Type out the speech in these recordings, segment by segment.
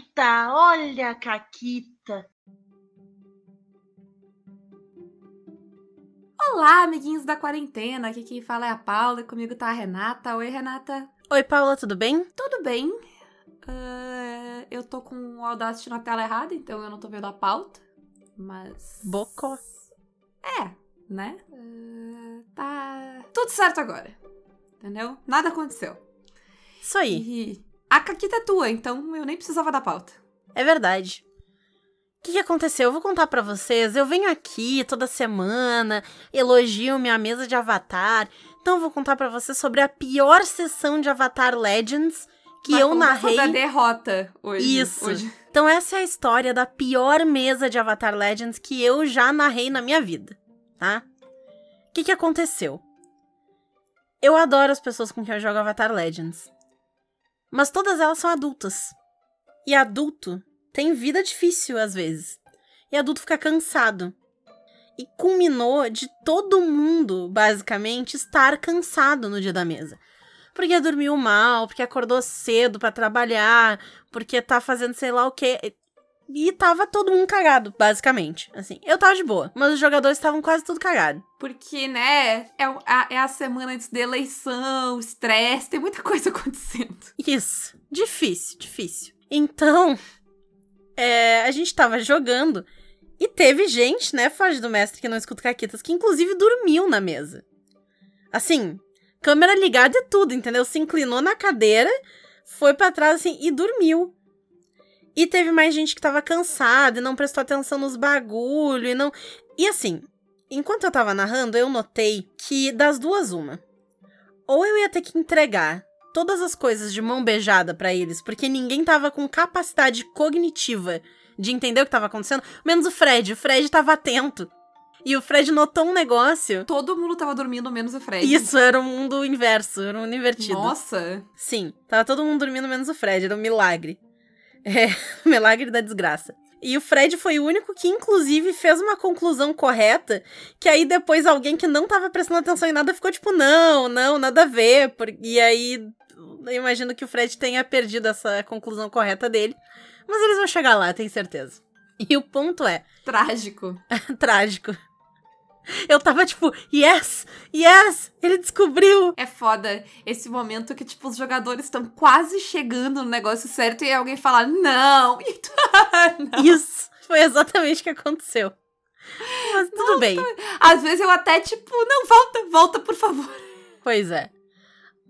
Caquita, olha a Caquita. Olá, amiguinhos da quarentena. Aqui quem fala é a Paula e comigo tá a Renata. Oi, Renata. Oi, Paula, tudo bem? Tudo bem. Uh, eu tô com o Audacity na tela errada, então eu não tô vendo a pauta. Mas. Bocó. É, né? Uh, tá. Tudo certo agora. Entendeu? Nada aconteceu. Isso aí. E a caquita é tua, então eu nem precisava da pauta. É verdade. O que, que, aconteceu? Eu vou contar para vocês. Eu venho aqui toda semana, elogio minha mesa de Avatar. Então eu vou contar para vocês sobre a pior sessão de Avatar Legends que Vai eu narrei. Sobre a derrota hoje. Isso. Hoje. Então essa é a história da pior mesa de Avatar Legends que eu já narrei na minha vida, tá? O que, que aconteceu? Eu adoro as pessoas com quem eu jogo Avatar Legends. Mas todas elas são adultas. E adulto tem vida difícil às vezes. E adulto fica cansado. E culminou de todo mundo, basicamente, estar cansado no dia da mesa. Porque dormiu mal, porque acordou cedo para trabalhar, porque tá fazendo sei lá o quê. E tava todo mundo cagado, basicamente. Assim, eu tava de boa, mas os jogadores estavam quase tudo cagados. Porque, né, é a, é a semana antes da eleição, estresse, tem muita coisa acontecendo. Isso. Difícil, difícil. Então, é, a gente tava jogando e teve gente, né, foge do mestre que não escuta caquitas, que inclusive dormiu na mesa. Assim, câmera ligada e tudo, entendeu? Se inclinou na cadeira, foi para trás assim e dormiu. E teve mais gente que tava cansada e não prestou atenção nos bagulho e não. E assim, enquanto eu tava narrando, eu notei que das duas uma. Ou eu ia ter que entregar todas as coisas de mão beijada para eles, porque ninguém tava com capacidade cognitiva de entender o que tava acontecendo, menos o Fred. O Fred tava atento. E o Fred notou um negócio. Todo mundo tava dormindo, menos o Fred. Isso, era um mundo inverso, era um mundo invertido. Nossa! Sim, tava todo mundo dormindo, menos o Fred, era um milagre. É, milagre da desgraça. E o Fred foi o único que, inclusive, fez uma conclusão correta, que aí depois alguém que não tava prestando atenção em nada ficou tipo, não, não, nada a ver. E aí, eu imagino que o Fred tenha perdido essa conclusão correta dele. Mas eles vão chegar lá, tenho certeza. E o ponto é. Trágico. trágico. Eu tava tipo, yes, yes, ele descobriu. É foda esse momento que, tipo, os jogadores estão quase chegando no negócio certo e alguém fala, não. E tu... não. Isso, foi exatamente o que aconteceu. Mas tudo Nossa, bem. Às vezes eu até, tipo, não, volta, volta, por favor. Pois é.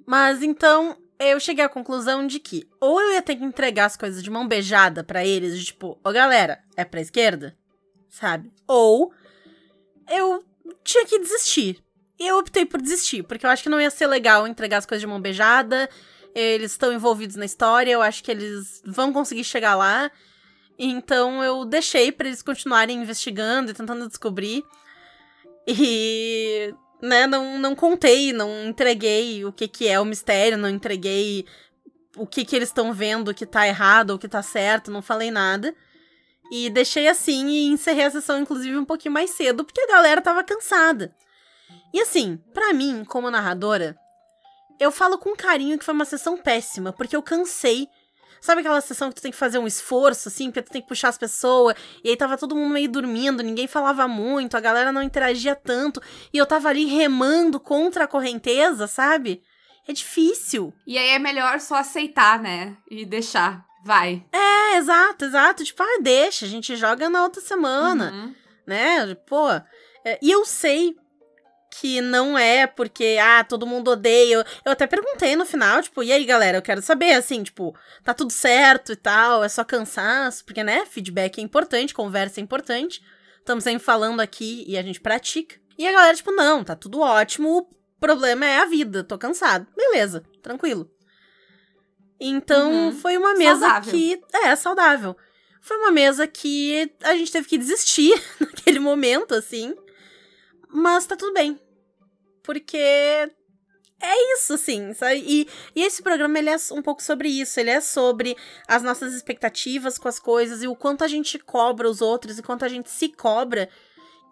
Mas então, eu cheguei à conclusão de que ou eu ia ter que entregar as coisas de mão beijada para eles, de tipo, ô galera, é pra esquerda, sabe? Ou eu tinha que desistir. E eu optei por desistir, porque eu acho que não ia ser legal entregar as coisas de mão beijada. Eles estão envolvidos na história, eu acho que eles vão conseguir chegar lá. Então eu deixei para eles continuarem investigando e tentando descobrir. E, né, não, não contei, não entreguei o que, que é o mistério, não entreguei o que, que eles estão vendo que tá errado ou que tá certo, não falei nada. E deixei assim e encerrei a sessão, inclusive, um pouquinho mais cedo, porque a galera tava cansada. E assim, para mim, como narradora, eu falo com carinho que foi uma sessão péssima, porque eu cansei. Sabe aquela sessão que tu tem que fazer um esforço, assim, porque tu tem que puxar as pessoas, e aí tava todo mundo meio dormindo, ninguém falava muito, a galera não interagia tanto, e eu tava ali remando contra a correnteza, sabe? É difícil. E aí é melhor só aceitar, né? E deixar. Vai. É, exato, exato. Tipo, ah, deixa, a gente joga na outra semana. Uhum. Né? Pô. É, e eu sei que não é porque, ah, todo mundo odeia. Eu até perguntei no final, tipo, e aí, galera, eu quero saber, assim, tipo, tá tudo certo e tal, é só cansaço, porque, né, feedback é importante, conversa é importante. Estamos sempre falando aqui e a gente pratica. E a galera, tipo, não, tá tudo ótimo, o problema é a vida, tô cansado. Beleza, tranquilo. Então, uhum. foi uma mesa saudável. que. É, saudável. Foi uma mesa que a gente teve que desistir naquele momento, assim. Mas tá tudo bem. Porque é isso, assim, sabe? E, e esse programa, ele é um pouco sobre isso. Ele é sobre as nossas expectativas com as coisas e o quanto a gente cobra os outros e quanto a gente se cobra.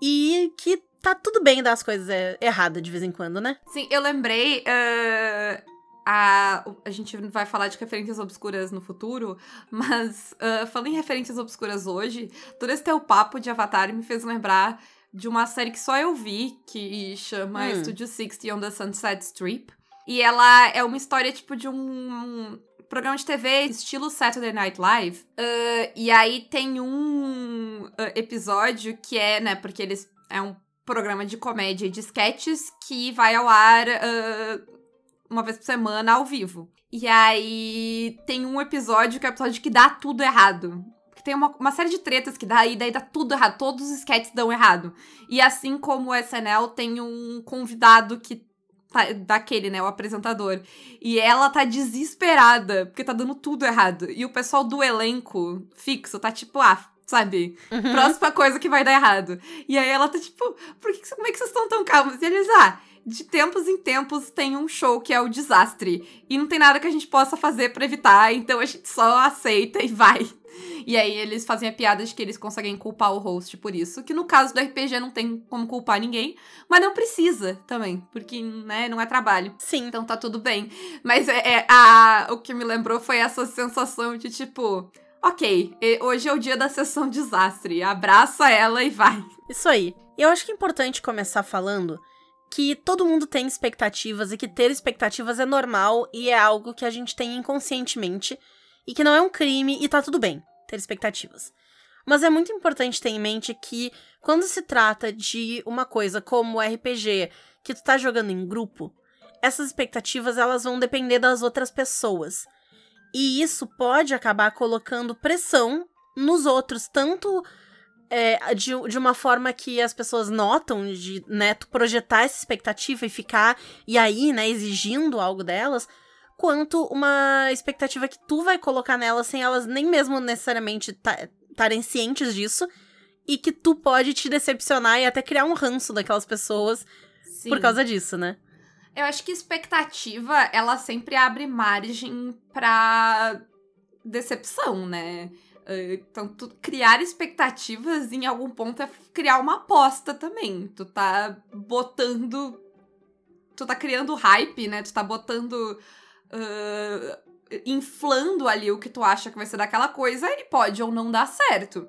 E que tá tudo bem dar as coisas erradas de vez em quando, né? Sim, eu lembrei. Uh a, a gente vai falar de referências obscuras no futuro, mas uh, falando em referências obscuras hoje, todo esse teu papo de Avatar me fez lembrar de uma série que só eu vi, que chama hum. Studio 60 on the Sunset Strip. E ela é uma história, tipo, de um, programa de TV estilo Saturday Night Live. Uh, e aí tem um uh, episódio que é, né, porque eles. É um programa de comédia de sketches que vai ao ar uh, uma vez por semana ao vivo. E aí tem um episódio que é o episódio que dá tudo errado. Que tem uma, uma série de tretas que dá e daí dá tudo errado. Todos os sketches dão errado. E assim como o SNL tem um convidado que tá, daquele, né, o apresentador. E ela tá desesperada, porque tá dando tudo errado. E o pessoal do elenco fixo tá tipo, ah, sabe? Uhum. Próxima coisa que vai dar errado. E aí ela tá tipo, por que, como é que vocês estão tão calmos? E eles, ah, de tempos em tempos tem um show que é o desastre. E não tem nada que a gente possa fazer para evitar, então a gente só aceita e vai. E aí eles fazem a piada de que eles conseguem culpar o host por isso, que no caso do RPG não tem como culpar ninguém, mas não precisa também, porque, né, não é trabalho. Sim. Então tá tudo bem. Mas é, é a, o que me lembrou foi essa sensação de tipo, ok, hoje é o dia da sessão desastre, abraça ela e vai. Isso aí. Eu acho que é importante começar falando que todo mundo tem expectativas e que ter expectativas é normal e é algo que a gente tem inconscientemente e que não é um crime e tá tudo bem ter expectativas. Mas é muito importante ter em mente que quando se trata de uma coisa como RPG, que tu tá jogando em grupo, essas expectativas elas vão depender das outras pessoas. E isso pode acabar colocando pressão nos outros, tanto é, de, de uma forma que as pessoas notam de né, tu projetar essa expectativa e ficar e aí, né, exigindo algo delas, quanto uma expectativa que tu vai colocar nelas sem elas nem mesmo necessariamente estarem cientes disso e que tu pode te decepcionar e até criar um ranço daquelas pessoas Sim. por causa disso, né? Eu acho que expectativa, ela sempre abre margem pra decepção, né? Então, tu criar expectativas em algum ponto é criar uma aposta também. Tu tá botando. Tu tá criando hype, né? Tu tá botando. Uh, inflando ali o que tu acha que vai ser daquela coisa e pode ou não dar certo.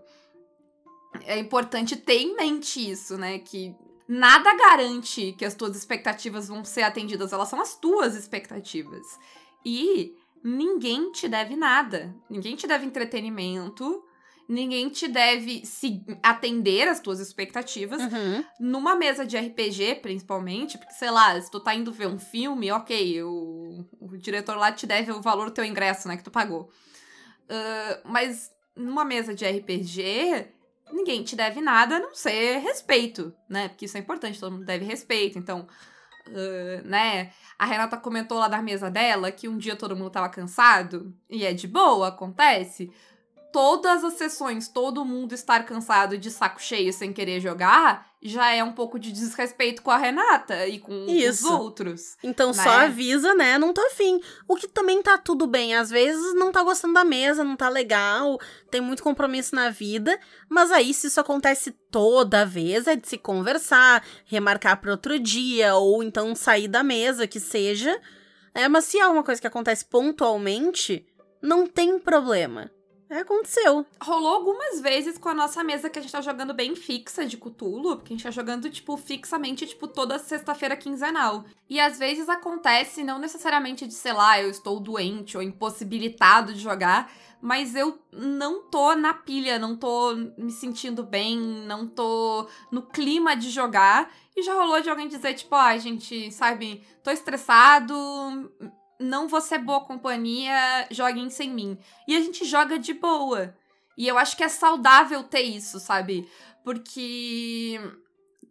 É importante ter em mente isso, né? Que nada garante que as tuas expectativas vão ser atendidas, elas são as tuas expectativas. E ninguém te deve nada. Ninguém te deve entretenimento. Ninguém te deve se atender às tuas expectativas. Uhum. Numa mesa de RPG, principalmente, porque, sei lá, se tu tá indo ver um filme, ok, o, o diretor lá te deve o valor do teu ingresso, né, que tu pagou. Uh, mas numa mesa de RPG, ninguém te deve nada a não ser respeito, né? Porque isso é importante, todo mundo deve respeito. Então, uh, né? A Renata comentou lá da mesa dela que um dia todo mundo tava cansado, e é de boa, acontece. Todas as sessões, todo mundo estar cansado de saco cheio sem querer jogar, já é um pouco de desrespeito com a Renata e com Isso. os outros. Então né? só avisa, né? Não tô afim. O que também tá tudo bem. Às vezes não tá gostando da mesa, não tá legal, tem muito compromisso na vida. Mas aí, se isso acontece toda vez, é de se conversar, remarcar para outro dia, ou então sair da mesa, que seja. É, mas se é uma coisa que acontece pontualmente, não tem problema. É, aconteceu. Rolou algumas vezes com a nossa mesa que a gente tá jogando bem fixa de Cthulhu, porque a gente tá jogando, tipo, fixamente, tipo, toda sexta-feira quinzenal. E às vezes acontece, não necessariamente de, sei lá, eu estou doente ou impossibilitado de jogar, mas eu não tô na pilha, não tô me sentindo bem, não tô no clima de jogar. E já rolou de alguém dizer, tipo, ah, gente, sabe, tô estressado, não vou ser boa companhia, joguem sem mim. E a gente joga de boa. E eu acho que é saudável ter isso, sabe? Porque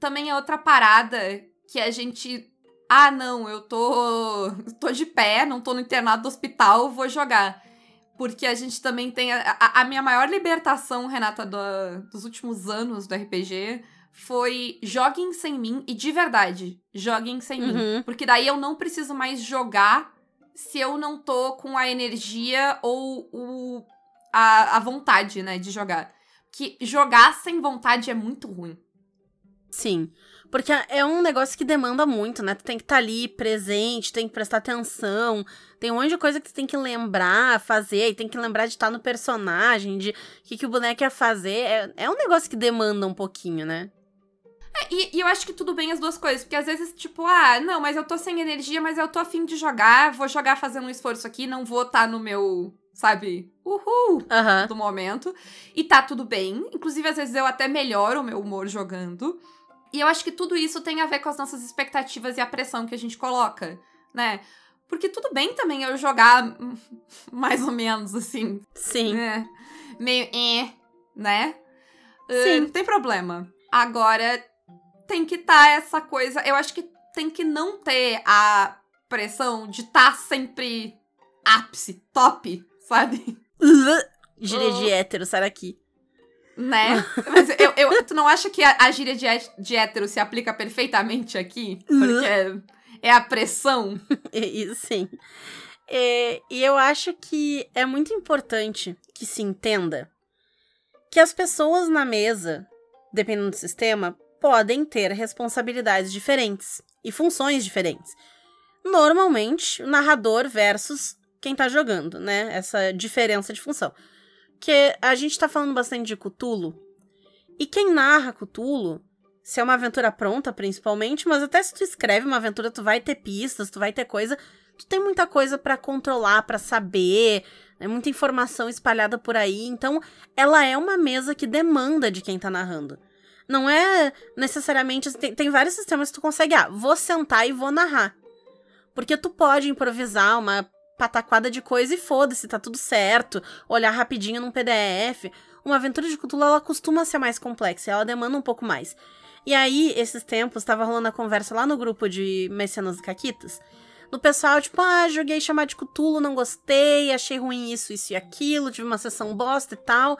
também é outra parada que a gente. Ah, não, eu tô. tô de pé, não tô no internado do hospital, vou jogar. Porque a gente também tem. A, a minha maior libertação, Renata, do, dos últimos anos do RPG foi joguem sem mim e de verdade, joguem sem uhum. mim. Porque daí eu não preciso mais jogar se eu não tô com a energia ou o, a, a vontade, né, de jogar. Que jogar sem vontade é muito ruim. Sim. Porque é um negócio que demanda muito, né? Tu tem que estar tá ali presente, tem que prestar atenção. Tem um monte de coisa que tu tem que lembrar, fazer, e tem que lembrar de estar tá no personagem, de o que, que o boneco ia fazer. É, é um negócio que demanda um pouquinho, né? É, e, e, eu acho que tudo bem as duas coisas, porque às vezes, tipo, ah, não, mas eu tô sem energia, mas eu tô afim de jogar, vou jogar fazendo um esforço aqui, não vou estar tá no meu, sabe, uhul uhum. do momento. E tá tudo bem. Inclusive, às vezes eu até melhoro o meu humor jogando. E eu acho que tudo isso tem a ver com as nossas expectativas e a pressão que a gente coloca, né? Porque tudo bem também eu jogar mais ou menos assim. Sim. É, meio eh, né? Sim. Uh, não tem problema. Agora, tem que estar tá essa coisa. Eu acho que tem que não ter a pressão de estar tá sempre ápice, top, sabe? Gíria de hétero, sai daqui. Né? Mas eu, eu, tu não acha que a, a gíria de, de hétero se aplica perfeitamente aqui? Porque é, é a pressão. E, sim. É, e eu acho que é muito importante que se entenda que as pessoas na mesa, dependendo do sistema, podem ter responsabilidades diferentes e funções diferentes. Normalmente, o narrador versus quem tá jogando, né? Essa diferença de função. Que a gente tá falando bastante de Cthulhu. E quem narra Cthulhu, se é uma aventura pronta, principalmente, mas até se tu escreve uma aventura, tu vai ter pistas, tu vai ter coisa. Tu tem muita coisa para controlar, para saber, né? muita informação espalhada por aí. Então, ela é uma mesa que demanda de quem tá narrando. Não é necessariamente. Tem, tem vários sistemas que tu consegue. Ah, vou sentar e vou narrar. Porque tu pode improvisar uma pataquada de coisa e foda-se, tá tudo certo. Olhar rapidinho num PDF. Uma aventura de Cthulhu, ela costuma ser mais complexa, ela demanda um pouco mais. E aí, esses tempos, tava rolando a conversa lá no grupo de Mecenas e Caquitas. No pessoal, tipo, ah, joguei chamar de Cthulhu, não gostei, achei ruim isso, isso e aquilo, tive uma sessão bosta e tal.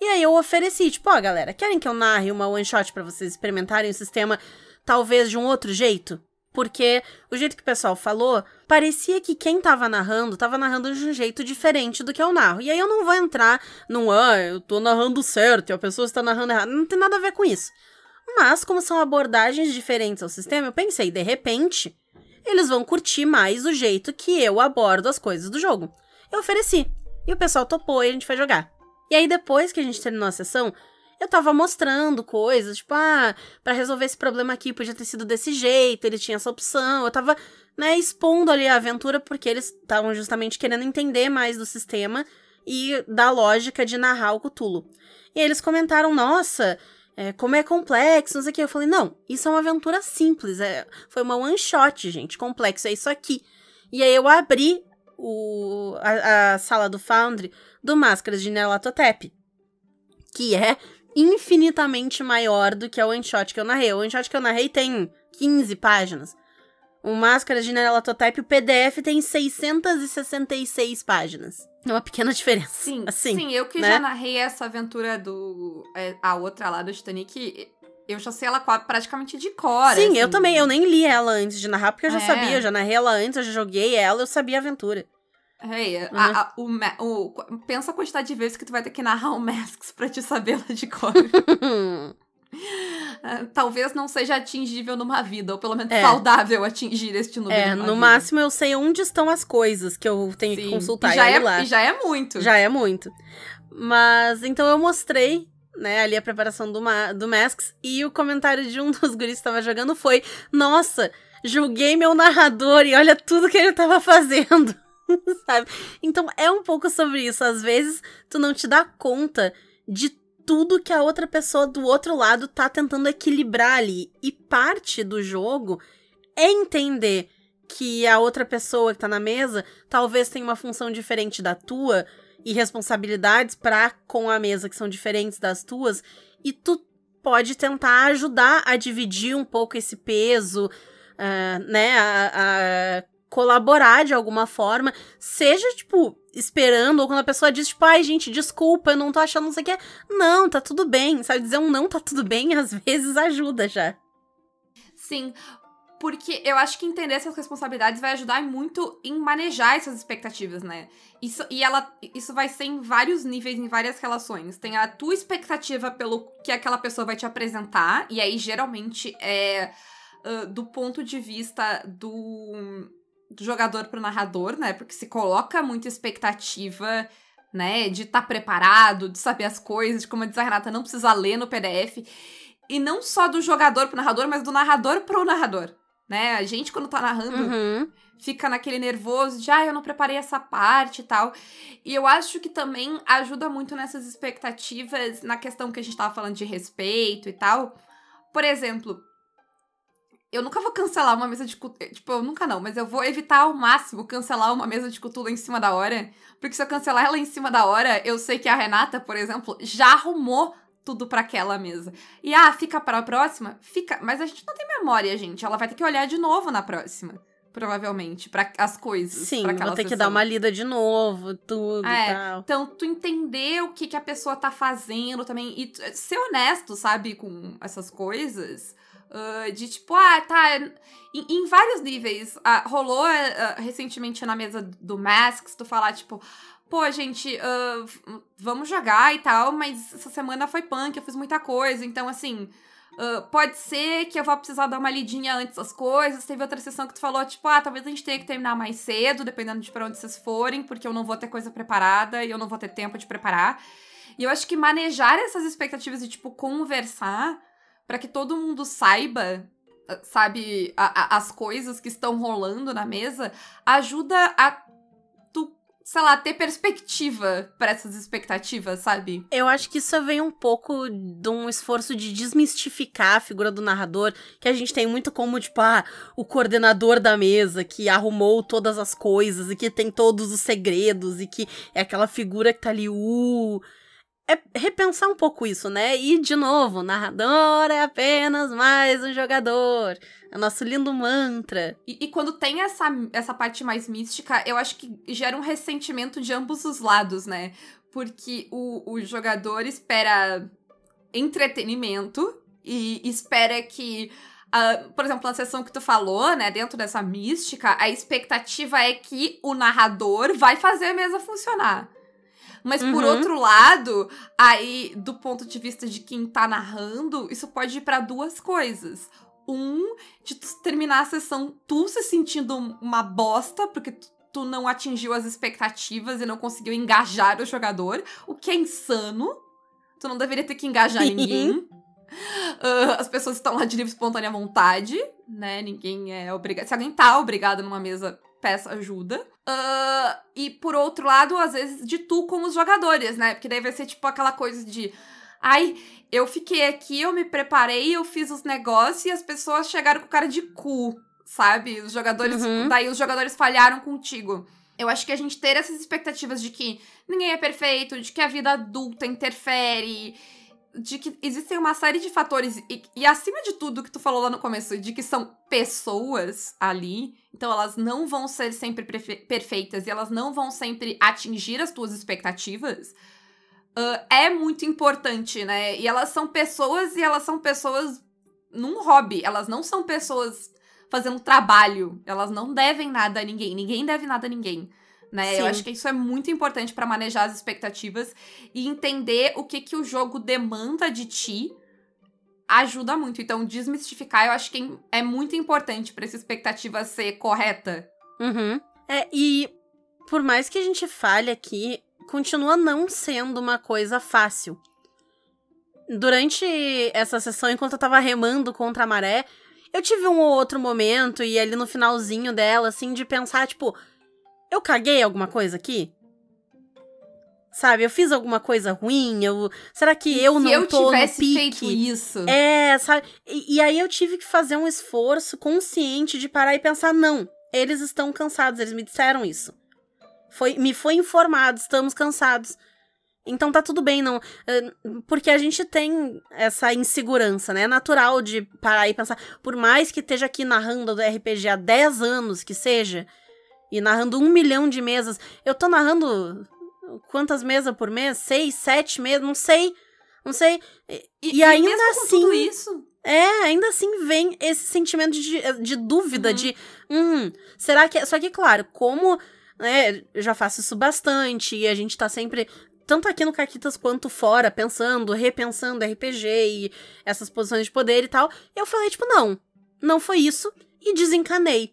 E aí eu ofereci, tipo, ó, oh, galera, querem que eu narre uma one shot para vocês experimentarem o sistema talvez de um outro jeito? Porque o jeito que o pessoal falou, parecia que quem tava narrando, tava narrando de um jeito diferente do que eu narro. E aí eu não vou entrar num, ah, eu tô narrando certo e a pessoa está narrando errado. Não tem nada a ver com isso. Mas, como são abordagens diferentes ao sistema, eu pensei, de repente, eles vão curtir mais o jeito que eu abordo as coisas do jogo. Eu ofereci. E o pessoal topou e a gente foi jogar. E aí, depois que a gente terminou a sessão, eu tava mostrando coisas, tipo, ah, pra resolver esse problema aqui podia ter sido desse jeito, ele tinha essa opção. Eu tava, né, expondo ali a aventura porque eles estavam justamente querendo entender mais do sistema e da lógica de narrar o Cthulhu. E eles comentaram, nossa, é, como é complexo, não sei o que. Eu falei, não, isso é uma aventura simples, é, foi uma one shot, gente, complexo, é isso aqui. E aí eu abri o, a, a sala do Foundry do Máscaras de Nelatotep, que é infinitamente maior do que o one shot que eu narrei. O one shot que eu narrei tem 15 páginas. O Máscara de Neralototype, o PDF tem 666 páginas. É uma pequena diferença. Sim, assim, sim eu que né? já narrei essa aventura do. É, a outra lá do Titanic, eu já sei ela praticamente de cor. Sim, assim. eu também. Eu nem li ela antes de narrar, porque eu já é. sabia. Eu já narrei ela antes, eu já joguei ela, eu sabia a aventura. Hey, uhum. a, a, o, o, pensa a quantidade de vezes que tu vai ter que narrar o Masks pra te sabê-la de cor. Ah, talvez não seja atingível numa vida, ou pelo menos é. saudável atingir este número. É, no vida. máximo eu sei onde estão as coisas que eu tenho Sim. que consultar. E já, é, lá. e já é muito. Já é muito. Mas então eu mostrei né, ali a preparação do, ma do Masks, e o comentário de um dos guris que estava jogando foi: Nossa, julguei meu narrador e olha tudo que ele estava fazendo. sabe? Então é um pouco sobre isso. Às vezes tu não te dá conta de tudo que a outra pessoa do outro lado tá tentando equilibrar ali. E parte do jogo é entender que a outra pessoa que tá na mesa talvez tenha uma função diferente da tua e responsabilidades para com a mesa que são diferentes das tuas e tu pode tentar ajudar a dividir um pouco esse peso, uh, né, a, a colaborar de alguma forma, seja, tipo, esperando, ou quando a pessoa diz, tipo, ai, gente, desculpa, eu não tô achando não sei o que. Não, tá tudo bem, sabe? Dizer um não tá tudo bem, às vezes ajuda já. Sim. Porque eu acho que entender essas responsabilidades vai ajudar muito em manejar essas expectativas, né? Isso, e ela, isso vai ser em vários níveis, em várias relações. Tem a tua expectativa pelo que aquela pessoa vai te apresentar, e aí geralmente é uh, do ponto de vista do, do jogador pro narrador, né? Porque se coloca muita expectativa né? De estar tá preparado, de saber as coisas, de como diz a Renata, não precisa ler no PDF. E não só do jogador pro narrador, mas do narrador pro narrador né? A gente, quando tá narrando, Uhum. fica naquele nervoso de, ah, eu não preparei essa parte e tal. E eu acho que também ajuda muito nessas expectativas, na questão que a gente tava falando de respeito e tal. Por exemplo, eu nunca vou cancelar uma mesa de cultura. Tipo, eu nunca não, mas eu vou evitar ao máximo cancelar uma mesa de cultura em cima da hora. Porque se eu cancelar ela em cima da hora, eu sei que a Renata, por exemplo, já arrumou tudo para aquela mesa. E ah, fica para a próxima? Fica, mas a gente não tem memória, gente. Ela vai ter que olhar de novo na próxima. Provavelmente, para as coisas. Sim, pra vou ter sessão. que dar uma lida de novo, tudo É, e tal. Então, tu entender o que, que a pessoa tá fazendo também. E ser honesto, sabe, com essas coisas. ah, de tipo, ah, tá. Em, em vários níveis. ah, rolou ah, recentemente na mesa do Masks, tu falar, tipo. Pô, gente, v- vamos jogar e tal, mas essa semana foi punk, eu fiz muita coisa, então assim. ah, pode ser que eu vá precisar dar uma lidinha antes das coisas. Teve outra sessão que tu falou, tipo, ah, talvez a gente tenha que terminar mais cedo, dependendo de pra onde vocês forem, porque eu não vou ter coisa preparada e eu não vou ter tempo de preparar. E eu acho que manejar essas expectativas e, tipo, conversar pra que todo mundo saiba, ah, sabe, a- a- as coisas que estão rolando na mesa, ajuda a sei lá, ter perspectiva pra essas expectativas, sabe? Eu acho que isso vem um pouco de um esforço de desmistificar a figura do narrador, que a gente tem muito como, tipo, ah, o coordenador da mesa que arrumou todas as coisas e que tem todos os segredos e que é aquela figura que tá ali, uh. É repensar um pouco isso, né? E, de novo, narrador é apenas mais um jogador. É nosso lindo mantra. E, e quando tem essa, essa parte mais mística, eu acho que gera um ressentimento de ambos os lados, né? Porque o, o jogador espera entretenimento e espera que. ah, por exemplo, na sessão que tu falou, né, dentro dessa mística, a expectativa é que o narrador vai fazer a mesa funcionar. Mas por Uhum. outro lado, aí, do ponto de vista de quem tá narrando, isso pode ir pra duas coisas. Um, de tu terminar a sessão tu se sentindo uma bosta, porque tu, tu não atingiu as expectativas e não conseguiu engajar o jogador, o que é insano. Tu não deveria ter que engajar ninguém. Ah, as pessoas estão lá de livre espontânea vontade, né? Ninguém é obrigado. Se alguém tá obrigado numa mesa, peça ajuda. Ah, e por outro lado, às vezes, de tu com os jogadores, né? Porque daí vai ser tipo aquela coisa de. Ai, eu fiquei aqui, eu me preparei, eu fiz os negócios e as pessoas chegaram com cara de cu, sabe? Os jogadores. Uhum. Daí os jogadores falharam contigo. Eu acho que a gente ter essas expectativas de que ninguém é perfeito, de que a vida adulta interfere, de que existem uma série de fatores, e, e acima de tudo que tu falou lá no começo, de que são pessoas ali, então elas não vão ser sempre perfeitas e elas não vão sempre atingir as tuas expectativas, ah, é muito importante, né? E elas são pessoas e elas são pessoas num hobby, elas não são pessoas fazendo trabalho, elas não devem nada a ninguém, ninguém deve nada a ninguém. Né? Eu Sim. acho que isso é muito importante pra manejar as expectativas e entender o que que o jogo demanda de ti ajuda muito. Então, desmistificar eu acho que é muito importante pra essa expectativa ser correta. Uhum. É, e por mais que a gente fale aqui, continua não sendo uma coisa fácil. Durante essa sessão, enquanto eu tava remando contra a maré, eu tive um ou outro momento, e ali no finalzinho dela, assim, de pensar, tipo, eu caguei alguma coisa aqui? Sabe, eu fiz alguma coisa ruim? Eu, será que eu não eu tô no tivesse pique? feito isso. É, sabe? E, e aí eu tive que fazer um esforço consciente de parar e pensar: não, eles estão cansados, eles me disseram isso. Foi, me foi informado, estamos cansados. Então tá tudo bem, não. Porque a gente tem essa insegurança, né? É natural de parar e pensar. Por mais que esteja aqui narrando do RPG há 10 anos que seja, e narrando um milhão de mesas, eu tô narrando quantas mesas por mês? Seis, sete mesas? Não sei. Não sei. E, e ainda mesmo com assim- isso, É, ainda assim vem esse sentimento de, de dúvida, Uhum. de. Hum, será que. é-" Só que, claro, como né, eu já faço isso bastante e a gente tá sempre. Tanto aqui no Caquitas quanto fora, pensando, repensando RPG e essas posições de poder e tal. Eu falei, tipo, não, não foi isso e desencanei.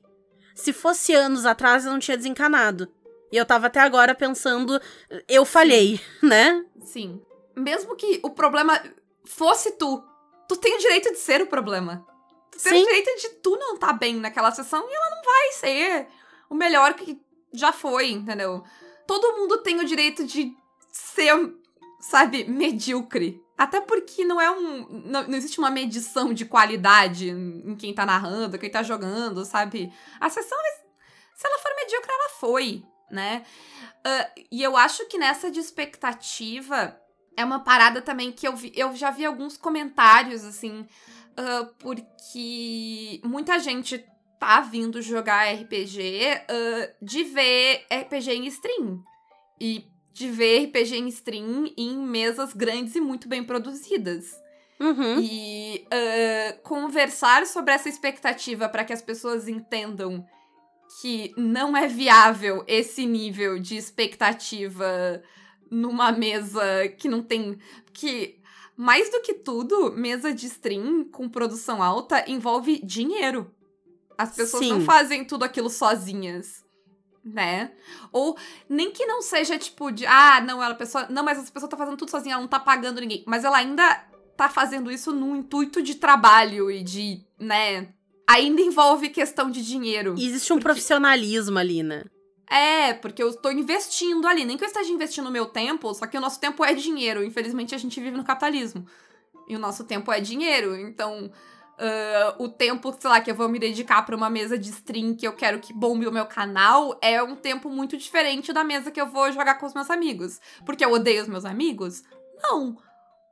Se fosse anos atrás, eu não tinha desencanado. E eu tava até agora pensando, eu falhei, né? Sim. Mesmo que o problema fosse tu, tu tem o direito de ser o problema. Tu tem Sim. o direito de tu não tá bem naquela sessão e ela não vai ser o melhor que já foi, entendeu? Todo mundo tem o direito de ser, sabe, medíocre. Até porque não é um. Não, não existe uma medição de qualidade em quem tá narrando, quem tá jogando, sabe? A sessão, se ela for medíocre, ela foi, né? Ah, e eu acho que nessa de expectativa é uma parada também que eu vi. Eu já vi alguns comentários, assim, ah, porque muita gente tá vindo jogar RPG ah, de ver RPG em stream. E de ver RPG em stream em mesas grandes e muito bem produzidas. Uhum. E ah, conversar sobre essa expectativa para que as pessoas entendam que não é viável esse nível de expectativa numa mesa que não tem. Que, mais do que tudo, mesa de stream com produção alta envolve dinheiro. As pessoas não Sim. fazem tudo aquilo sozinhas. Né? Ou nem que não seja tipo de, ah, não, ela pessoa, não, mas essa pessoa tá fazendo tudo sozinha, ela não tá pagando ninguém, mas ela ainda tá fazendo isso num intuito de trabalho e de, né, ainda envolve questão de dinheiro. E existe um Porque- profissionalismo ali, né? É, porque eu tô investindo ali. Nem que eu esteja investindo o meu tempo, só que o nosso tempo é dinheiro. Infelizmente, a gente vive no capitalismo. E o nosso tempo é dinheiro. Então, ah, o tempo, sei lá, que eu vou me dedicar pra uma mesa de stream que eu quero que bombe o meu canal é um tempo muito diferente da mesa que eu vou jogar com os meus amigos. Porque eu odeio os meus amigos? Não.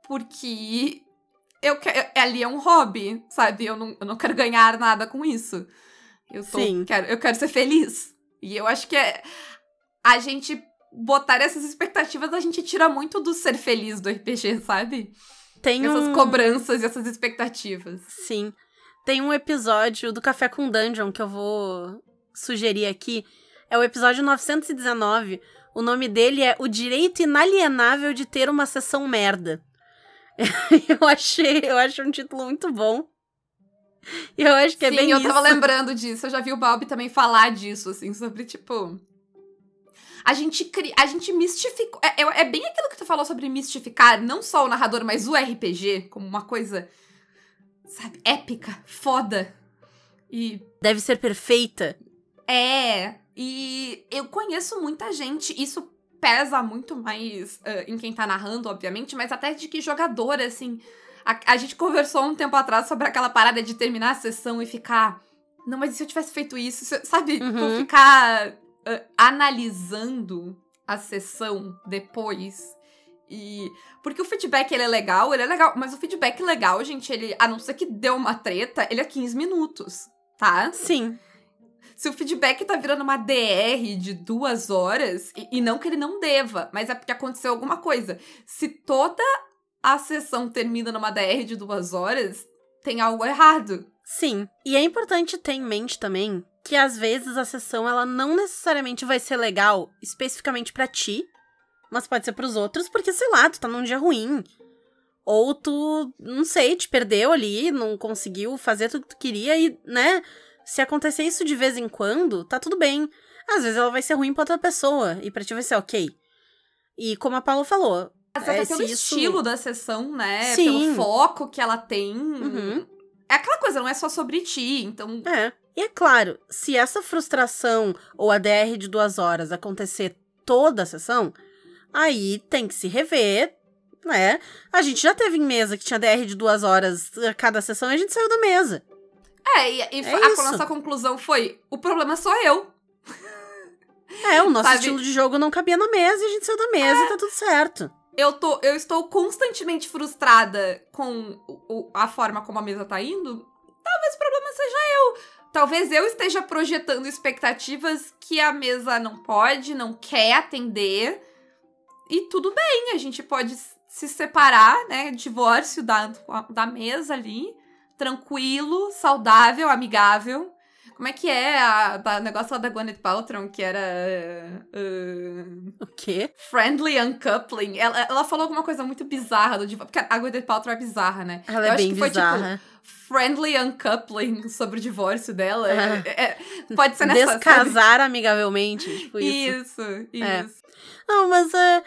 Porque eu que- ali é um hobby, sabe? Eu não, eu não quero ganhar nada com isso. Eu, tô, Sim. Quero, eu quero ser feliz. E eu acho que é a gente botar essas expectativas, a gente tira muito do ser feliz do RPG, sabe? Tem Essas um... cobranças e essas expectativas. Sim. Tem um episódio do Café com Dungeon que eu vou sugerir aqui. É o episódio 919. O nome dele é O Direito Inalienável de Ter uma Sessão Merda. eu achei, eu acho um título muito bom. E eu acho que é Sim, bem eu isso. tava lembrando disso. Eu já vi o Balbi também falar disso, assim, sobre, tipo. A gente cria. A gente mistificou. É, é, é bem aquilo que tu falou sobre mistificar, não só o narrador, mas o RPG, como uma coisa. Sabe, épica, foda. E Deve ser perfeita. É, e eu conheço muita gente, isso pesa muito mais ah, em quem tá narrando, obviamente, mas até de que jogador, assim. A, a gente conversou um tempo atrás sobre aquela parada de terminar a sessão e ficar. Não, mas e se eu tivesse feito isso? Se eu-" sabe? Uhum. Tu ficar ah, analisando a sessão depois. E. Porque o feedback ele é legal, ele é legal, mas o feedback legal, gente, ele, a não ser que deu uma treta, ele é 15 minutos, tá? Sim. Se o feedback tá virando uma DR de duas horas, e, e não que ele não deva, mas é porque aconteceu alguma coisa. Se toda a sessão termina numa DR de duas horas, tem algo errado. Sim. E é importante ter em mente também que às vezes a sessão ela não necessariamente vai ser legal especificamente pra ti, mas pode ser pros outros, porque sei lá, tu tá num dia ruim. Ou tu, não sei, te perdeu ali, não conseguiu fazer tudo que tu queria e, né? Se acontecer isso de vez em quando, tá tudo bem. Às vezes ela vai ser ruim pra outra pessoa e pra ti vai ser ok. E como a Paula falou, Mas É, até se pelo isso- estilo da sessão, né? Sim. Pelo foco que ela tem. Uhum. É aquela coisa, não é só sobre ti, então. É. E é claro, se essa frustração ou a DR de duas horas acontecer toda a sessão, aí tem que se rever, né? A gente já teve em mesa que tinha DR de duas horas a cada sessão e a gente saiu da mesa. É, e, e É a isso. nossa conclusão foi: o problema sou eu. É, o nosso Sabe? estilo de jogo não cabia na mesa e a gente saiu da mesa e tá tudo certo. Eu, tô, eu estou constantemente frustrada com o- a forma como a mesa tá indo. Talvez o problema seja eu. Talvez eu esteja projetando expectativas que a mesa não pode, não quer atender. E tudo bem, a gente pode se separar, né? Divórcio da, da mesa ali. tranquilo, saudável, amigável. Como é que é a, a negócio lá da Gwyneth Paltrow, que era... Uh, o quê? Friendly uncoupling. Ela, ela falou alguma coisa muito bizarra do divórcio. Porque a Gwyneth Paltrow é bizarra, né? Ela é Eu bem acho que foi, bizarra. tipo, friendly uncoupling sobre o divórcio dela. Ah. É- é- pode ser nessa... sabe? Descasar amigavelmente, tipo isso. Isso, isso. É. Não, mas é,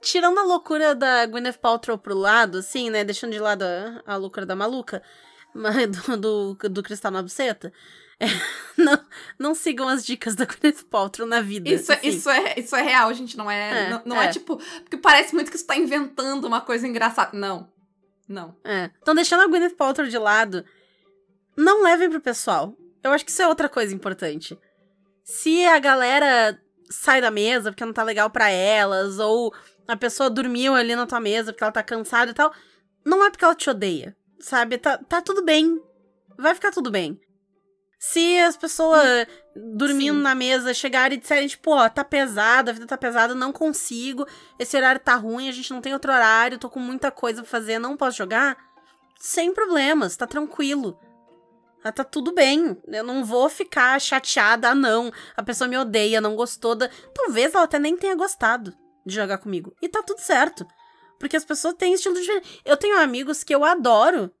tirando a loucura da Gwyneth Paltrow pro lado, assim, né? Deixando de lado a, a loucura da maluca, do, do, do cristal na buceta. não, não sigam as dicas da Gwyneth Paltrow na vida. Isso, é- assim. isso, é, isso é real, gente. Não é. É, não não é. é. tipo. Porque parece muito que você tá inventando uma coisa engraçada. Não. Não. É. Então, deixando a Gwyneth Paltrow de lado, não levem pro pessoal. Eu acho que isso é outra coisa importante. Se a galera sai da mesa porque não tá legal pra elas, ou a pessoa dormiu ali na tua mesa porque ela tá cansada e tal, não é porque ela te odeia, sabe? Tá, tá tudo bem. Vai ficar tudo bem. Se as pessoas dormindo Sim. na mesa chegarem e disserem, tipo, ó, tá pesada, a vida tá pesada, não consigo, esse horário tá ruim, a gente não tem outro horário, tô com muita coisa pra fazer, não posso jogar, sem problemas, tá tranquilo. Ah, Tá tudo bem. Eu não vou ficar chateada, ah, não. A pessoa me odeia, não gostou da. Talvez ela até nem tenha gostado de jogar comigo. E tá tudo certo. Porque as pessoas têm estilo diferente. Eu tenho amigos que eu adoro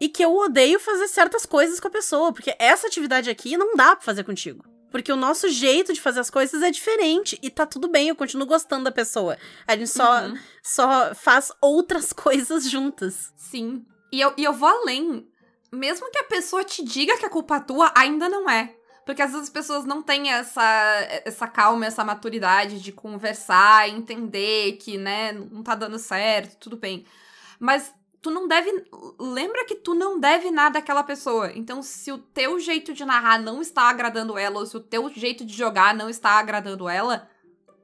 e que eu odeio fazer certas coisas com a pessoa. Porque essa atividade aqui não dá pra fazer contigo. Porque o nosso jeito de fazer as coisas é diferente. E tá tudo bem, eu continuo gostando da pessoa. A gente só, Uhum. só faz outras coisas juntas. Sim. E eu, e eu vou além. Mesmo que a pessoa te diga que a culpa é tua, ainda não é. Porque às vezes as pessoas não têm essa, essa calma, essa maturidade de conversar, entender que, né, não tá dando certo, tudo bem. Mas tu não deve. Lembra que tu não deve nada àquela pessoa. Então, se o teu jeito de narrar não está agradando ela, ou se o teu jeito de jogar não está agradando ela,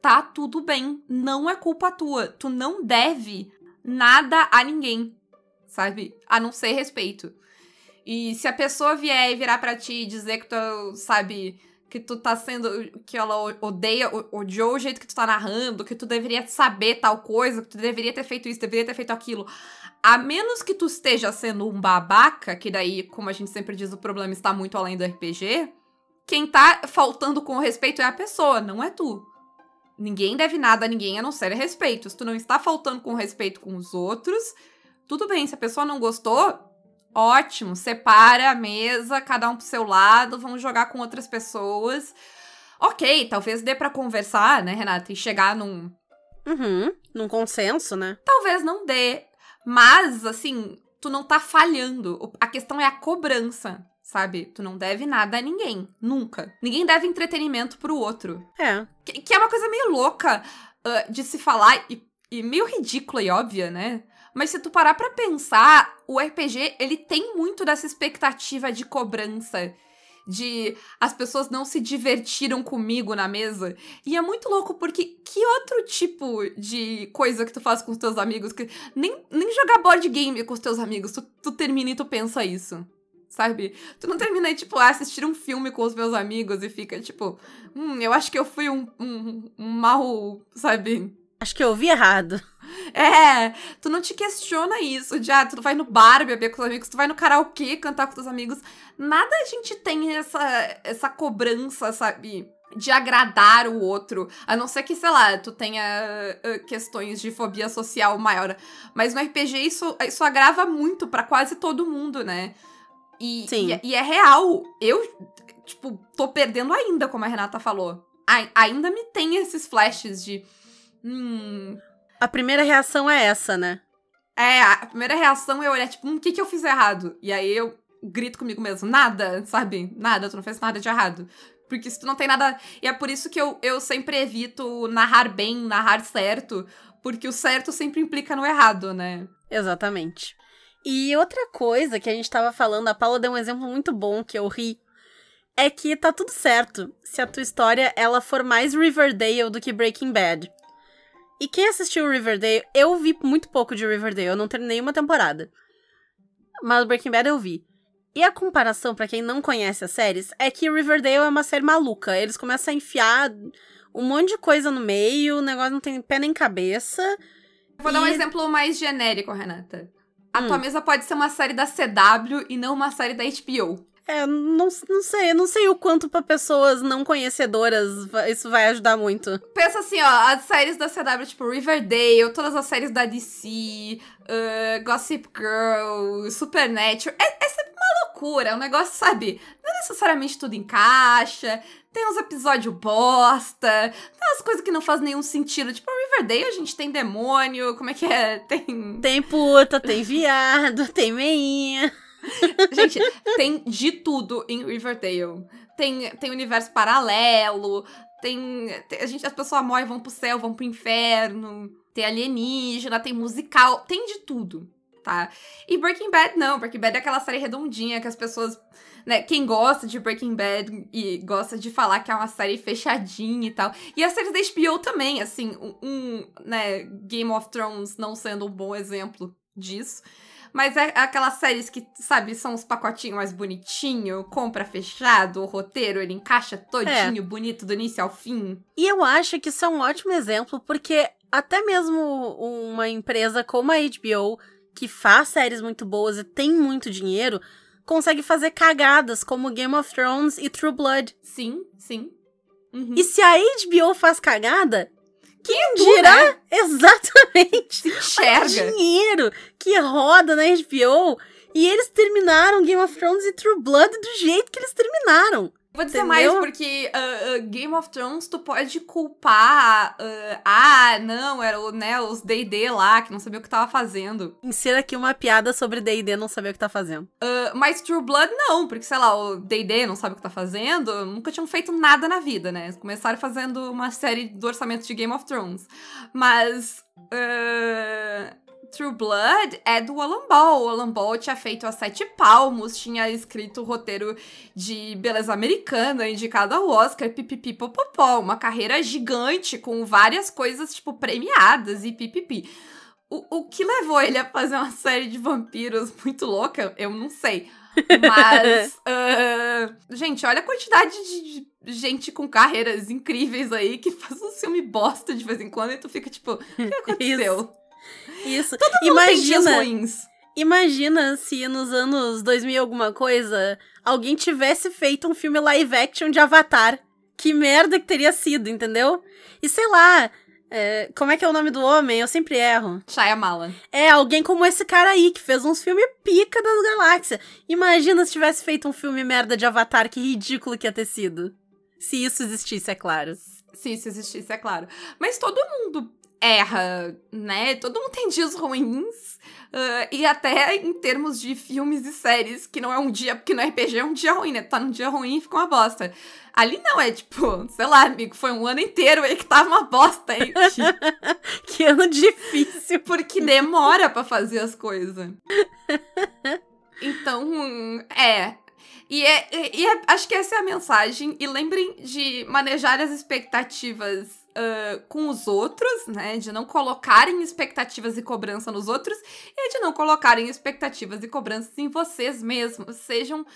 tá tudo bem. Não é culpa tua. Tu não deve nada a ninguém, sabe? A não ser respeito. E se a pessoa vier e virar pra ti e dizer que tu, sabe, que tu tá sendo. que ela odeia, odiou o jeito que tu tá narrando, que tu deveria saber tal coisa, que tu deveria ter feito isso, deveria ter feito aquilo. A menos que tu esteja sendo um babaca, que daí, como a gente sempre diz, o problema está muito além do RPG, quem tá faltando com respeito é a pessoa, não é tu. Ninguém deve nada a ninguém a não ser respeito. Se tu não está faltando com respeito com os outros, tudo bem. Se a pessoa não gostou, ótimo. Separa a mesa, cada um pro seu lado, vamos jogar com outras pessoas. Ok, talvez dê pra conversar, né, Renata? E chegar num. Uhum. Num consenso, né? Talvez não dê. Mas, assim, tu não tá falhando. A questão é a cobrança, sabe? Tu não deve nada a ninguém. Nunca. Ninguém deve entretenimento pro outro. É. Que, que é uma coisa meio louca ah, de se falar e, e meio ridícula e óbvia, né? Mas se tu parar pra pensar, o RPG, ele tem muito dessa expectativa de cobrança. De as pessoas não se divertiram comigo na mesa. E é muito louco, porque que outro tipo de coisa que tu faz com os teus amigos? que Nem, nem jogar board game com os teus amigos, tu, tu termina e tu pensa isso. Sabe? Tu não termina aí, tipo, ah, assistir um filme com os meus amigos e fica, tipo, hum, eu acho que eu fui um, um, um mal, sabe? Acho que eu ouvi errado. É, tu não te questiona isso, de, ah, tu vai no bar beber com os amigos, tu vai no karaokê cantar com os amigos. Nada a gente tem essa, essa cobrança, sabe? De agradar o outro. A não ser que, sei lá, tu tenha ah, questões de fobia social maior. Mas no RPG isso, isso agrava muito pra quase todo mundo, né? E, Sim. e, e é real. Eu, tipo, tô perdendo ainda, como a Renata falou. Ai- ainda me tem esses flashes de. Hum, A primeira reação é essa, né? é, a primeira reação é olhar, tipo, hum, o que que eu fiz errado? E aí eu grito comigo mesmo, nada, sabe? Nada, tu não fez nada de errado. Porque se tu não tem nada. E é por isso que eu, eu sempre evito narrar bem, narrar certo. Porque o certo sempre implica no errado, né? Exatamente. E outra coisa que a gente tava falando, a Paula deu um exemplo muito bom que eu ri, é que tá tudo certo se a tua história ela for mais Riverdale do que Breaking Bad. E quem assistiu Riverdale, eu vi muito pouco de Riverdale, eu não terminei uma temporada. Mas Breaking Bad eu vi. E a comparação, pra quem não conhece as séries, é que Riverdale é uma série maluca. Eles começam a enfiar um monte de coisa no meio, o negócio não tem pé nem cabeça. Vou dar um E- exemplo mais genérico, Renata. A tua mesa pode ser uma série da CW e não uma série da HBO. É, não, não sei, não sei o quanto pra pessoas não conhecedoras isso vai ajudar muito. Pensa assim, ó, as séries da CW, tipo Riverdale, todas as séries da DC, uh, Gossip Girl, Supernatural, é, é sempre uma loucura, é um negócio, sabe? Não necessariamente tudo encaixa, tem uns episódios bosta, tem umas coisas que não fazem nenhum sentido, tipo Riverdale a gente tem demônio, como é que é? Tem... Tem puta, tem viado, tem meinha. Gente, tem de tudo em Riverdale. Tem, tem universo paralelo, tem, tem- a gente, as pessoas morrem, vão pro céu, vão pro inferno, tem alienígena, tem musical, tem de tudo, tá? E Breaking Bad não, Breaking Bad é aquela série redondinha que as pessoas, né, quem gosta de Breaking Bad e gosta de falar que é uma série fechadinha e tal. E as séries da HBO também, assim, um, um, né, Game of Thrones não sendo um bom exemplo disso. Mas é aquelas séries que, sabe, são os pacotinhos mais bonitinho, compra fechado, o roteiro ele encaixa todinho, bonito, do início ao fim. E eu acho que isso é um ótimo exemplo, porque até mesmo uma empresa como a HBO, que faz séries muito boas e tem muito dinheiro, consegue fazer cagadas como Game of Thrones e True Blood. Sim, sim. Uhum. E se a HBO faz cagada, quem tu, dirá? né? Exatamente. Se Olha o enxerga. dinheiro que roda na HBO. E eles terminaram Game of Thrones e True Blood do jeito que eles terminaram. Vou dizer Entendeu? mais, porque ah, ah, Game of Thrones tu pode culpar. ah, ah, não, era o, né, os DD lá que não sabia o que tava fazendo. Insira aqui uma piada sobre D&D não saber o que tá fazendo. Mas True Blood não, porque sei lá, o DD não sabe o que tá fazendo, nunca tinham feito nada na vida, né? Começaram fazendo uma série do orçamento de Game of Thrones. Mas. ah, True Blood é do Alan Ball. O Alan Ball tinha feito As Sete Palmos, tinha escrito o roteiro de Beleza Americana, indicado ao Oscar, pipipi popopó. Uma carreira gigante, com várias coisas, tipo, premiadas e pipipi. O, o que levou ele a fazer uma série de vampiros muito louca, eu não sei. Mas, ah, gente, olha a quantidade de de gente com carreiras incríveis aí que faz um filme bosta de vez em quando e tu fica tipo, o que aconteceu? Isso. Tem dias imagina, ruins. imagina se nos anos 2000 alguma coisa, alguém tivesse feito um filme live action de Avatar. Que merda que teria sido, entendeu? E sei lá, é, como é que é o nome do homem? Eu sempre erro. Shyamalan. É, alguém como esse cara aí, que fez uns filmes pica das galáxias. Imagina se tivesse feito um filme merda de Avatar, que ridículo que ia ter sido. Se isso existisse, é claro. Se isso existisse, é claro. Mas todo mundo erra, né? Todo mundo tem dias ruins. ah, e até em termos de filmes e séries, que não é um dia, porque no RPG é um dia ruim, né? Tá num dia ruim e fica uma bosta. Ali não, é tipo, sei lá, amigo, foi um ano inteiro aí que tava uma bosta aí. Que ano difícil. porque demora pra fazer as coisas. Então, é. E, é, e- é- acho que essa é a mensagem. E lembrem de manejar as expectativas ah, com os outros, né? De não colocarem expectativas e cobrança nos outros. E de não colocarem expectativas e cobranças em vocês mesmos. Sejam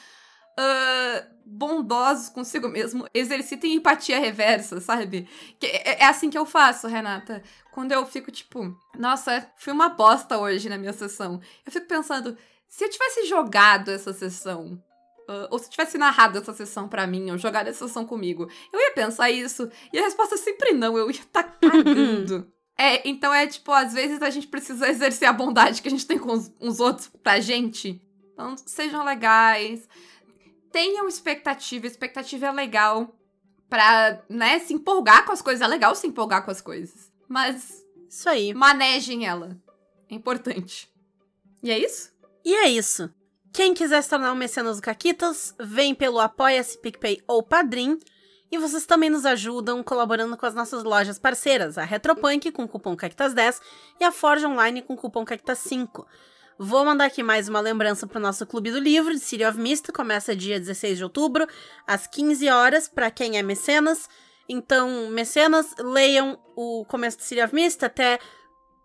ah, bondosos consigo mesmo. Exercitem empatia reversa, sabe? Que é, é assim que eu faço, Renata. Quando eu fico tipo, nossa, fui uma bosta hoje na minha sessão. Eu fico pensando, se eu tivesse jogado essa sessão, ah, ou se tivesse narrado essa sessão pra mim, ou jogado essa sessão comigo, eu ia pensar isso. E a resposta é sempre não, eu ia estar cagando. É, então é tipo, às vezes a gente precisa exercer a bondade que a gente tem com os, uns outros pra gente. Então, sejam legais. Tenham expectativa. Expectativa é legal pra, né, se empolgar com as coisas. É legal se empolgar com as coisas. Mas Isso aí. manejem ela. É importante. E é isso? E é isso. Quem quiser se tornar um mecenas do Caquitas, vem pelo Apoia-se, PicPay ou Padrim. E vocês também nos ajudam colaborando com as nossas lojas parceiras, a Retropunk com cupom Cactas10 e a Forge Online com cupom Cactas5. Vou mandar aqui mais uma lembrança para o nosso Clube do Livro, de City of Mist, começa dia 16 de outubro, às 15 horas, para quem é mecenas. Então, mecenas, leiam o começo do City of Mist até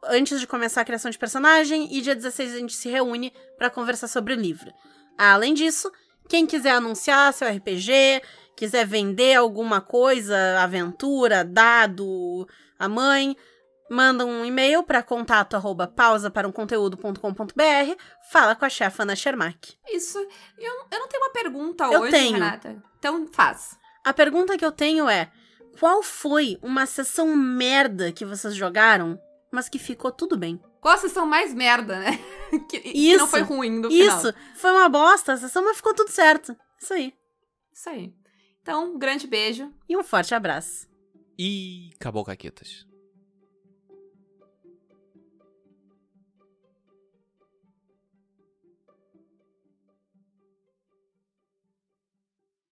antes de começar a criação de personagem e dia 16 a gente se reúne para conversar sobre o livro. Além disso, quem quiser anunciar seu RPG, quiser vender alguma coisa, aventura, dado, a mãe, manda um e-mail para contato arroba pausa para um conteúdo.com.br, fala com a chefa Ana Shermack. Isso. Eu, eu não tenho uma pergunta Eu hoje, tenho. Renata. Então faz. A pergunta que eu tenho é: qual foi uma sessão merda que vocês jogaram, mas que ficou tudo bem? Qual a sessão mais merda, né? que, que não Isso. foi ruim no final. Isso, foi uma bosta a sessão, mas ficou tudo certo. Isso aí. Isso aí. Então, um grande beijo. E um forte abraço. E acabou, Caquetas.